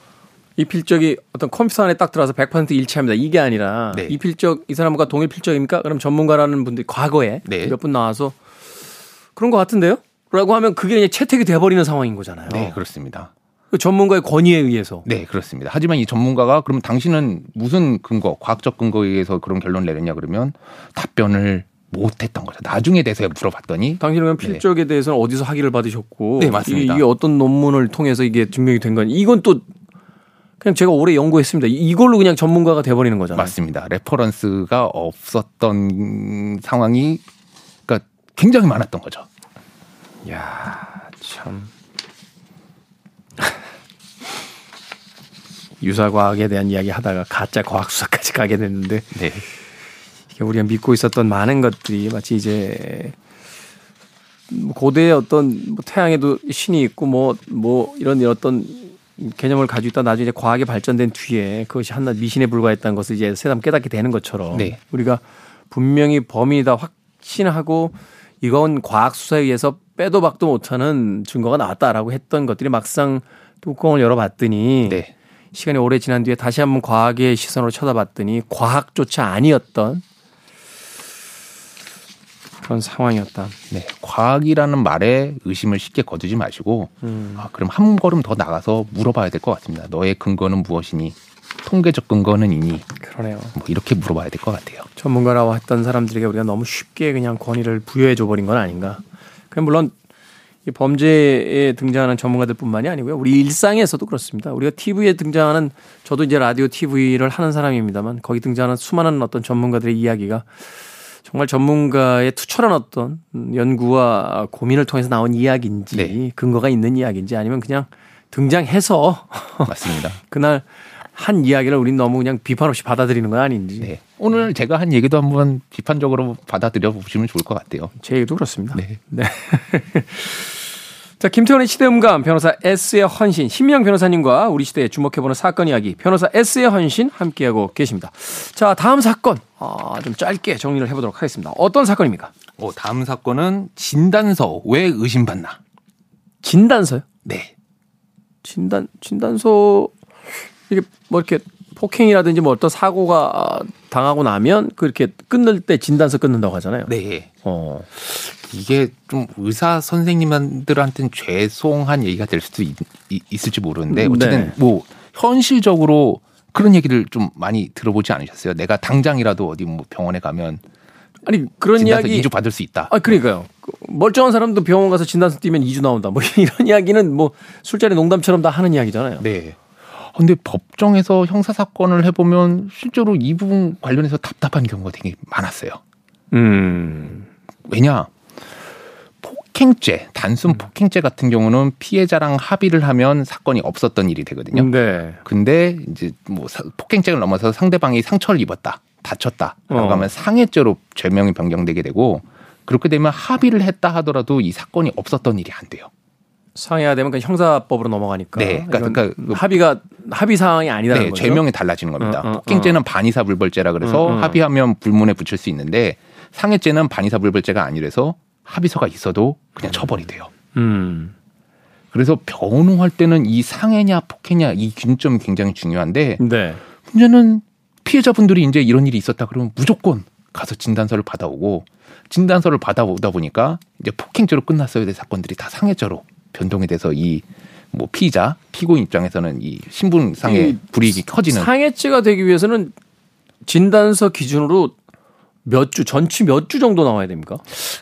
이 필적이 어떤 컴퓨터 안에 딱 들어와서 100% 일치합니다. 이게 아니라 네. 이 필적 이 사람과 동일 필적입니까? 그럼 전문가라는 분들이 과거에 네. 몇분 나와서 그런 것 같은데요? 라고 하면 그게 그냥 채택이 돼버리는 상황인 거잖아요. 네, 그렇습니다. 그 전문가의 권위에 의해서. 네, 그렇습니다. 하지만 이 전문가가 그럼 당신은 무슨 근거, 과학적 근거에 의해서 그런 결론을 내렸냐 그러면 답변을 못했던 거죠. 나중에 대해서 물어봤더니 당신은 필적에 대해서는 어디서 학위를 받으셨고 네, 맞습니다. 이게, 이게 어떤 논문을 통해서 이게 증명이 된 거니 이건 또 그냥 제가 오래 연구했습니다. 이- 이걸로 그냥 전문가가 돼버리는 거잖아요. 맞습니다. reference가 없었던 상황이 그러니까 굉장히 많았던 거죠. 야, 참. 유사 과학에 대한 이야기 하다가 가짜 과학 수사까지 가게 됐는데 네. 이게 우리가 믿고 있었던 많은 것들이 마치 이제 뭐 고대의 어떤 뭐 태양에도 신이 있고 뭐뭐 이런 어떤 개념을 가지고 있다 나중에 과학이 발전된 뒤에 그것이 한낱 미신에 불과했다는 것을 이제 새삼 깨닫게 되는 것처럼 네. 우리가 분명히 범인이다 확신하고 이건 과학 수사에 의해서 빼도 박도 못하는 증거가 나왔다라고 했던 것들이 막상 뚜껑을 열어봤더니 네. 시간이 오래 지난 뒤에 다시 한번 과학의 시선으로 쳐다봤더니 과학조차 아니었던 그런 상황이었다. 네. 과학이라는 말에 의심을 쉽게 거두지 마시고 음. 아, 그럼 한 걸음 더 나가서 물어봐야 될 것 같습니다. 너의 근거는 무엇이니? 통계적 근거는 이니? 그러네요. 뭐 이렇게 물어봐야 될 것 같아요. 전문가라고 했던 사람들에게 우리가 너무 쉽게 그냥 권위를 부여해 줘 버린 건 아닌가. 그럼 물론 이 범죄에 등장하는 전문가들뿐만이 아니고요. 우리 일상에서도 그렇습니다. 우리가 TV에 등장하는 저도 이제 라디오 TV를 하는 사람입니다만 거기 등장하는 수많은 어떤 전문가들의 이야기가 정말 전문가의 투철한 어떤 연구와 고민을 통해서 나온 이야기인지 네. 근거가 있는 이야기인지 아니면 그냥 등장해서 맞습니다. 그날 한 이야기를 우린 너무 그냥 비판 없이 받아들이는 건 아닌지 네. 오늘 제가 한 얘기도 한번 비판적으로 받아들여 보시면 좋을 것 같아요. 제 얘기도 그렇습니다. 네. 네. 자, 김태훈의 시대음감 변호사 S의 헌신 신민영 변호사님과 우리 시대에 주목해보는 사건 이야기 변호사 S의 헌신 함께하고 계십니다. 자, 다음 사건 아, 좀 짧게 정리를 해보도록 하겠습니다. 어떤 사건입니까? 어, 다음 사건은 진단서 왜 의심받나? 진단서요? 네. 진단 진단서 이게 뭐 이렇게 폭행이라든지 뭐 어떤 사고가 당하고 나면 그렇게 끊을 때 진단서 끊는다고 하잖아요. 네. 어. 이게 좀 의사 선생님들한테는 죄송한 얘기가 될 수도 있, 을지 모르는데 어쨌든 네. 뭐 현실적으로 그런 얘기를 좀 많이 들어보지 않으셨어요? 내가 당장이라도 어디 뭐 병원에 가면 아니 그런 이야기 2주 받을 수 있다. 아, 그러니까요. 그 멀쩡한 사람도 병원 가서 진단서 띄면 2주 나온다. 뭐 이런 이야기는 뭐 술자리 농담처럼 다 하는 이야기잖아요. 네. 근데 법정에서 형사 사건을 해보면 실제로 이 부분 관련해서 답답한 경우가 되게 많았어요. 음. 왜냐 폭행죄 단순 폭행죄 같은 경우는 피해자랑 합의를 하면 사건이 없었던 일이 되거든요. 네. 근데 이제 뭐 사- 폭행죄를 넘어서 상대방이 상처를 입었다, 다쳤다라고 어. 하면 상해죄로 죄명이 변경되게 되고 그렇게 되면 합의를 했다 하더라도 이 사건이 없었던 일이 안 돼요. 상해야 되면 그 형사법으로 넘어가니까. 네, 그러니까- 그러니까 그- 합의가 합의 사항이 아니라는 네, 거죠. 죄명이 달라지는 겁니다. 어, 어, 폭행죄는 반의사 불벌죄라 그래서 음, 음. 합의하면 불문에 붙일 수 있는데 상해죄는 반의사 불벌죄가 아니라서 합의서가 있어도 그냥 처벌이 돼요. 음. 그래서 변호할 때는 이 상해냐 폭행냐 이 균점이 굉장히 중요한데 네. 문제는 피해자분들이 이제 이런 일이 있었다 그러면 무조건 가서 진단서를 받아오고 진단서를 받아오다 보니까 이제 폭행죄로 끝났어야 될 사건들이 다 상해죄로 변동이 돼서 이 뭐 피의자 피고인 입장에서는 이 신분상의 이 불이익이 커지는 상해죄가 되기 위해서는 진단서 기준으로 몇 주, 전치 몇 주 정도 나와야 됩니까?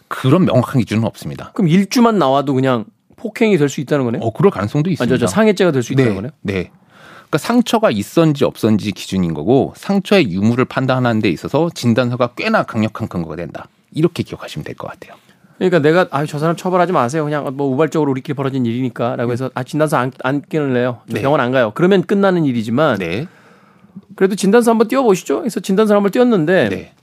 그런 명확한 기준은 없습니다. 그럼 일주만 나와도 그냥 폭행이 될 수 있다는 거네요? 어 그럴 가능성도 아, 있습니다. 저, 저 상해죄가 될 수 있다는 네, 거네요? 네. 그러니까 상처가 있었는지 없었는지 기준인 거고 상처의 유무를 판단하는 데 있어서 진단서가 꽤나 강력한 근거가 된다. 이렇게 기억하시면 될 것 같아요. 그러니까 내가 아 저 사람 처벌하지 마세요. 그냥 뭐 우발적으로 우리끼리 벌어진 일이니까라고 해서 아 진단서 안, 안 끊을래요. 저 네. 병원 안 가요. 그러면 끝나는 일이지만 네. 그래도 진단서 한번 띄워보시죠. 그래서 진단서 한번 띄웠는데 네.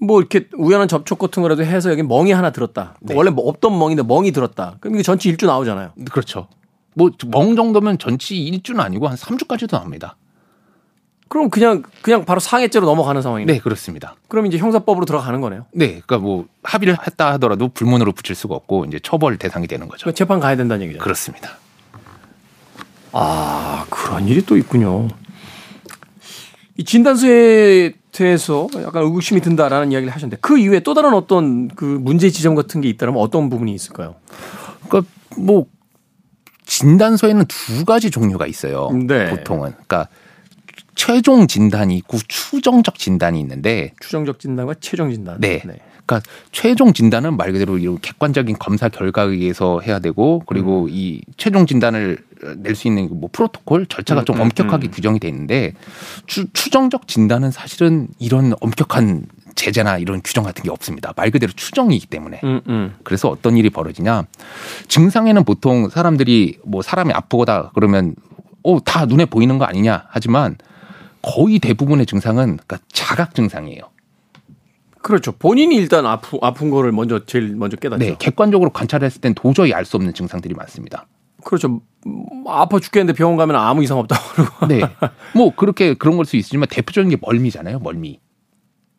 뭐 이렇게 우연한 접촉 같은 거라도 해서 여기 멍이 하나 들었다. 네. 원래 뭐 없던 멍인데 멍이 들었다. 그럼 이게 전치 일주 나오잖아요. 그렇죠. 뭐 멍 정도면 전치 1주는 아니고 한 3주까지도 나옵니다. 그럼 그냥 그냥 바로 상해죄로 넘어가는 상황이네. 네, 그렇습니다. 그럼 이제 형사법으로 들어가는 거네요. 네, 그러니까 뭐 합의를 했다 하더라도 불문으로 붙일 수가 없고 이제 처벌 대상이 되는 거죠. 그러니까 재판 가야 된다는 얘기죠. 그렇습니다. 아 그런 일이 또 있군요. 이 진단서에 대해서 약간 의구심이 든다라는 이야기를 하셨는데 그 이후에 또 다른 어떤 그 문제 지점 같은 게 있다면 어떤 부분이 있을까요? 그러니까 뭐 진단서에는 두 가지 종류가 있어요. 네. 보통은 그러니까 최종 진단이 있고 추정적 진단이 있는데 추정적 진단과 최종 진단. 네. 그러니까 최종 진단은 말 그대로 이런 객관적인 검사 결과에 의해서 해야 되고 그리고 음. 이 최종 진단을 낼 수 있는 뭐 프로토콜 절차가 음, 좀 음, 엄격하게 음. 규정이 돼 있는데 추, 추정적 진단은 사실은 이런 엄격한 제재나 이런 규정 같은 게 없습니다. 말 그대로 추정이기 때문에. 음, 음. 그래서 어떤 일이 벌어지냐. 증상에는 보통 사람들이 뭐 사람이 아프거다 그러면 어, 다 눈에 보이는 거 아니냐 하지만 거의 대부분의 증상은 그러니까 자각 증상이에요. 그렇죠. 본인이 일단 아프, 아픈 거를 먼저 제일 먼저 깨닫죠. 네, 객관적으로 관찰했을 땐 도저히 알 수 없는 증상들이 많습니다. 그렇죠. 아파 죽겠는데 병원 가면 아무 이상 없다고 그러고. 네. 뭐 그렇게 그런 걸 수 있지만 대표적인 게 멀미잖아요. 멀미.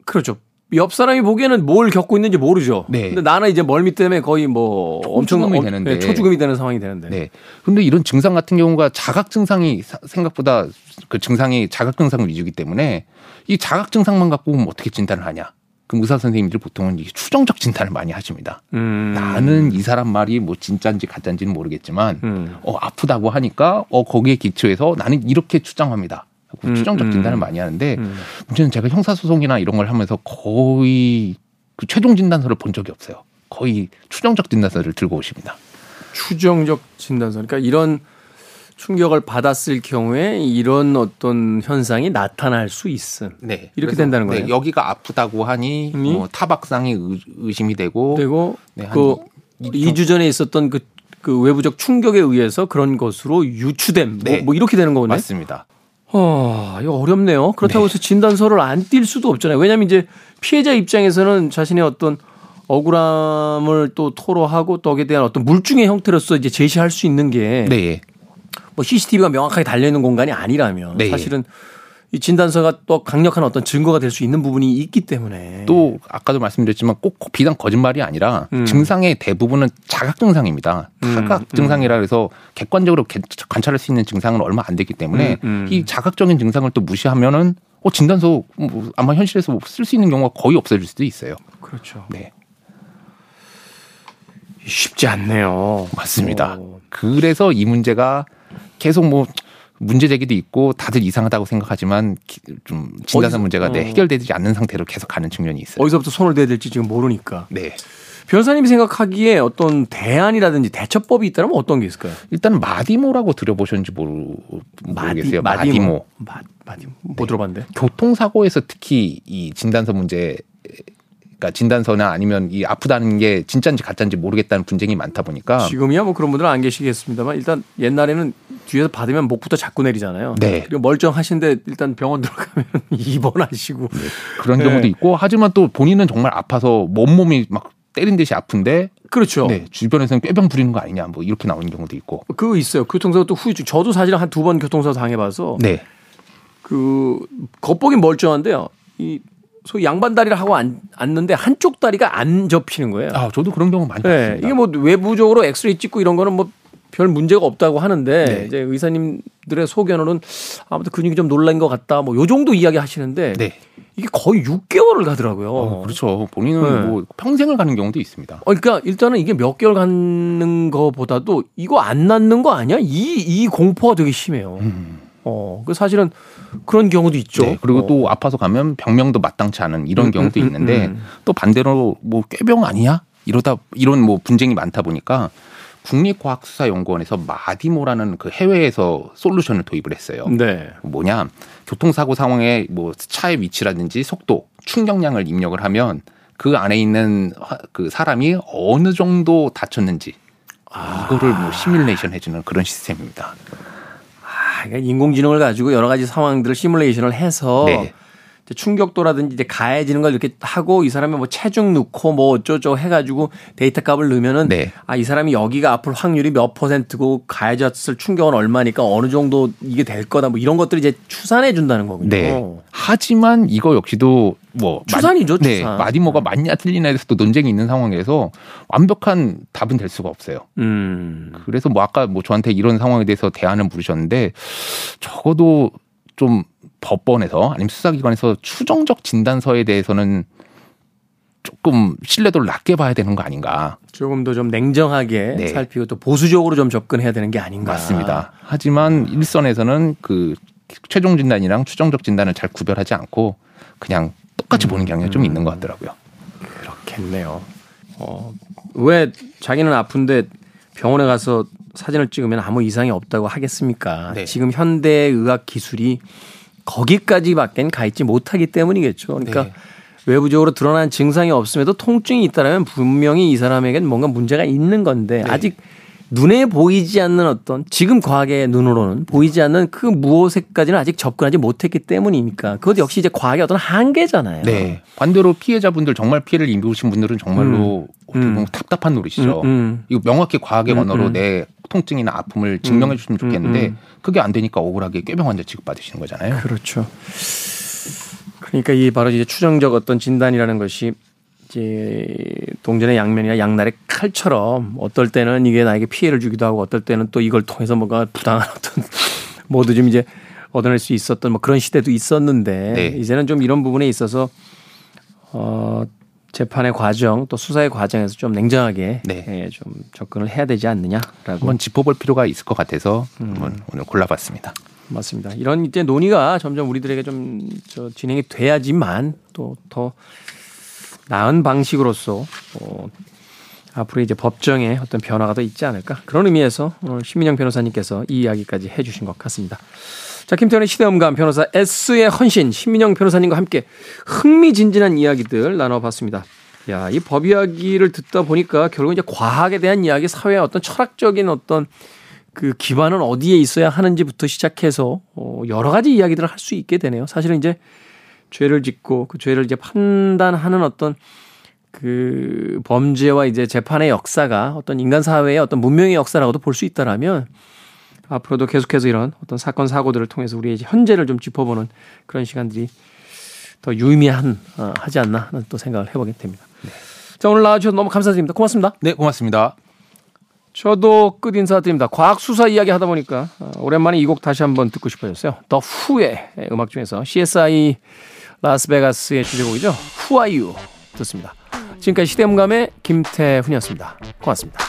그렇죠. 옆 사람이 보기에는 뭘 겪고 있는지 모르죠. 네. 근데 나는 이제 멀미 때문에 거의 뭐 엄청 초죽음이 되는데 네, 초죽음이 되는 상황이 되는데. 네. 근데 이런 증상 같은 경우가 자각 증상이 생각보다 그 증상이 자각 증상 위주이기 때문에 이 자각 증상만 갖고 면 어떻게 진단을 하냐? 그럼 의사 선생님들 보통은 추정적 진단을 많이 하십니다. 음. 나는 이 사람 말이 뭐 진짜인지 가짜인지는 모르겠지만 음. 어 아프다고 하니까 어 거기에 기초해서 나는 이렇게 추정합니다. 음, 추정적 음. 진단을 많이 하는데 음. 문제는 제가 형사소송이나 이런 걸 하면서 거의 그 최종 진단서를 본 적이 없어요. 거의 추정적 진단서를 들고 오십니다. 추정적 진단서. 그러니까 이런 충격을 받았을 경우에 이런 어떤 현상이 나타날 수 있음. 네. 이렇게 된다는 거예요. 네, 여기가 아프다고 하니 음. 뭐 타박상이 의심이 되고 되고 네, 그 2주 전에 있었던 그, 그 외부적 충격에 의해서 그런 것으로 유추됨. 뭐, 네. 뭐, 뭐 이렇게 되는 거군요. 맞습니다. 어, 이거 어렵네요. 그렇다고 해서 진단서를 안 띌 수도 없잖아요. 왜냐하면 이제 피해자 입장에서는 자신의 어떤 억울함을 또 토로하고 또 거기에 대한 어떤 물증의 형태로서 이제 제시할 수 있는 게 네. 뭐 CCTV가 명확하게 달려 있는 공간이 아니라면 네. 사실은 이 진단서가 또 강력한 어떤 증거가 될 수 있는 부분이 있기 때문에 또 아까도 말씀드렸지만 꼭 비단 거짓말이 아니라 음. 증상의 대부분은 자각 증상입니다. 타각 음. 증상이라 해서 객관적으로 관찰할 수 있는 증상은 얼마 안 되기 때문에 음. 음. 이 자각적인 증상을 또 무시하면은 어 진단서 뭐 아마 현실에서 쓸 수 있는 경우가 거의 없어질 수도 있어요. 그렇죠. 네. 쉽지 않네요. 맞습니다. 오. 그래서 이 문제가 계속 뭐 문제 제기도 있고 다들 이상하다고 생각하지만 좀 진단서 문제가 네, 어. 해결되지 않는 상태로 계속 가는 측면이 있어요. 어디서부터 손을 대야 될지 지금 모르니까. 네. 변호사님이 생각하기에 어떤 대안이라든지 대처법이 있다면 어떤 게 있을까요? 일단 마디모라고 들어보셨는지 모르, 모르겠어요. 마디, 마디모. 마, 마디모. 못 네. 들어봤는데. 교통사고에서 특히 이 진단서 문제 그러니까 진단서나 아니면 이 아프다는 게 진짜인지 가짜인지 모르겠다는 분쟁이 많다 보니까 지금이야 뭐 그런 분들은 안 계시겠습니다만 일단 옛날에는 뒤에서 받으면 목부터 잡고 내리잖아요. 네. 그리고 멀쩡하신데 일단 병원 들어가면 입원하시고 네. 그런 경우도 네. 있고 하지만 또 본인은 정말 아파서 몸몸이 막 때린 듯이 아픈데 그렇죠. 네, 주변에서는 꾀병 부리는 거 아니냐 뭐 이렇게 나오는 경우도 있고. 그거 있어요. 교통사고 또 후유증. 저도 사실 한 두 번 교통사고 당해봐서. 네. 그 겉보기 멀쩡한데요. 이 소위 양반 다리를 하고 앉, 는데 한쪽 다리가 안 접히는 거예요. 아, 저도 그런 경우 많이 네, 봤습니다. 이게 뭐 외부적으로 엑스레이 찍고 이런 거는 뭐 별 문제가 없다고 하는데 네. 이제 의사님들의 소견으로는 아무튼 근육이 좀 놀란 것 같다. 뭐 요 정도 이야기 하시는데 네. 이게 거의 6개월을 가더라고요. 어, 그렇죠. 본인은 네. 뭐 평생을 가는 경우도 있습니다. 어, 그러니까 일단은 이게 몇 개월 가는 거보다도 이거 안 낫는 거 아니야? 이, 이 공포가 되게 심해요. 음. 어, 그 사실은 그런 경우도 있죠. 네, 그리고 어. 또 아파서 가면 병명도 마땅치 않은 이런 음, 경우도 음, 음 있는데 음, 또 반대로 뭐 꾀병 아니야? 이러다 이런 뭐 분쟁이 많다 보니까 국립과학수사연구원에서 마디모라는 그 해외에서 솔루션을 도입을 했어요. 네. 뭐냐 교통사고 상황에 뭐 차의 위치라든지 속도, 충격량을 입력을 하면 그 안에 있는 그 사람이 어느 정도 다쳤는지 아. 이거를 뭐 시뮬레이션 해주는 그런 시스템입니다. 그러니까 인공지능을 가지고 여러 가지 상황들을 시뮬레이션을 해서 네. 충격도라든지 이제 가해지는 걸 이렇게 하고 이 사람이 뭐 체중 넣고 뭐 어쩌고 해가지고 데이터 값을 넣으면은 네. 아이 사람이 여기가 아플 확률이 몇 퍼센트고 가해졌을 충격은 얼마니까 어느 정도 이게 될 거다 뭐 이런 것들을 이제 추산해 준다는 거군요. 네. 하지만 이거 역시도 뭐 추산이죠, 네, 추산. 마디모가 맞냐 틀리냐에 대해서도 논쟁이 있는 상황에서 완벽한 답은 될 수가 없어요. 음. 그래서 뭐 아까 뭐 저한테 이런 상황에 대해서 대안을 물으셨는데 적어도 좀 법원에서 아니면 수사기관에서 추정적 진단서에 대해서는 조금 신뢰도를 낮게 봐야 되는 거 아닌가. 조금 더 좀 냉정하게 네. 살피고 또 보수적으로 좀 접근해야 되는 게 아닌가. 맞습니다. 하지만 일선에서는 그 최종 진단이랑 추정적 진단을 잘 구별하지 않고 그냥 똑같이 보는 경향이 좀 있는 것 같더라고요. 그렇겠네요. 어, 왜 자기는 아픈데 병원에 가서 사진을 찍으면 아무 이상이 없다고 하겠습니까? 네. 지금 현대 의학 기술이 거기까지밖엔 가 있지 못하기 때문이겠죠. 그러니까 네. 외부적으로 드러난 증상이 없음에도 통증이 있다면 분명히 이 사람에겐 뭔가 문제가 있는 건데 네. 아직 눈에 보이지 않는 어떤 지금 과학의 눈으로는 보이지 않는 그 무엇에까지는 아직 접근하지 못했기 때문이니까 그것 역시 이제 과학의 어떤 한계잖아요. 네. 반대로 피해자분들 정말 피해를 입으신 분들은 정말로 어떻게 보면 답답한 노릇이죠. 음, 음. 이거 명확히 과학의 음, 언어로 음. 내 통증이나 아픔을 증명해 주시면 좋겠는데 음, 음. 그게 안 되니까 억울하게 꾀병 환자 취급받으시는 거잖아요. 그렇죠. 그러니까 이 바로 이제 추정적 어떤 진단이라는 것이 이제 동전의 양면이나 양날의 칼처럼 어떨 때는 이게 나에게 피해를 주기도 하고 어떨 때는 또 이걸 통해서 뭔가 부당한 어떤 모두 좀 이제 얻어낼 수 있었던 뭐 그런 시대도 있었는데 네. 이제는 좀 이런 부분에 있어서 어 재판의 과정 또 수사의 과정에서 좀 냉정하게 네. 예, 좀 접근을 해야 되지 않느냐라고 한번 짚어볼 필요가 있을 것 같아서 음. 한번 오늘 골라봤습니다. 맞습니다. 이런 이제 논의가 점점 우리들에게 좀 저 진행이 돼야지만 또 더 나은 방식으로서 어, 앞으로 이제 법정에 어떤 변화가 더 있지 않을까 그런 의미에서 오늘 신민영 변호사님께서 이 이야기까지 해주신 것 같습니다. 자 김태현의 시대음감 변호사 S의 헌신 신민영 변호사님과 함께 흥미진진한 이야기들 나눠봤습니다. 야, 이 법 이야기를 듣다 보니까 결국 이제 과학에 대한 이야기, 사회의 어떤 철학적인 어떤 그 기반은 어디에 있어야 하는지부터 시작해서 어, 여러 가지 이야기들을 할 수 있게 되네요. 사실은 이제 죄를 짓고 그 죄를 이제 판단하는 어떤 그 범죄와 이제 재판의 역사가 어떤 인간 사회의 어떤 문명의 역사라고도 볼 수 있다라면 앞으로도 계속해서 이런 어떤 사건 사고들을 통해서 우리의 현재를 좀 짚어보는 그런 시간들이 더 유의미한 어, 하지 않나 하는 또 생각을 해보게 됩니다. 자 오늘 나와주셔서 너무 감사드립니다. 고맙습니다. 네, 고맙습니다. 저도 끝 인사드립니다. 과학 수사 이야기 하다 보니까 어, 오랜만에 이 곡 다시 한번 듣고 싶어졌어요. 더 후의 음악 중에서 CSI 라스베가스의 주제곡이죠. Who Are You 듣습니다. 지금까지 시대음감의 김태훈이었습니다. 고맙습니다.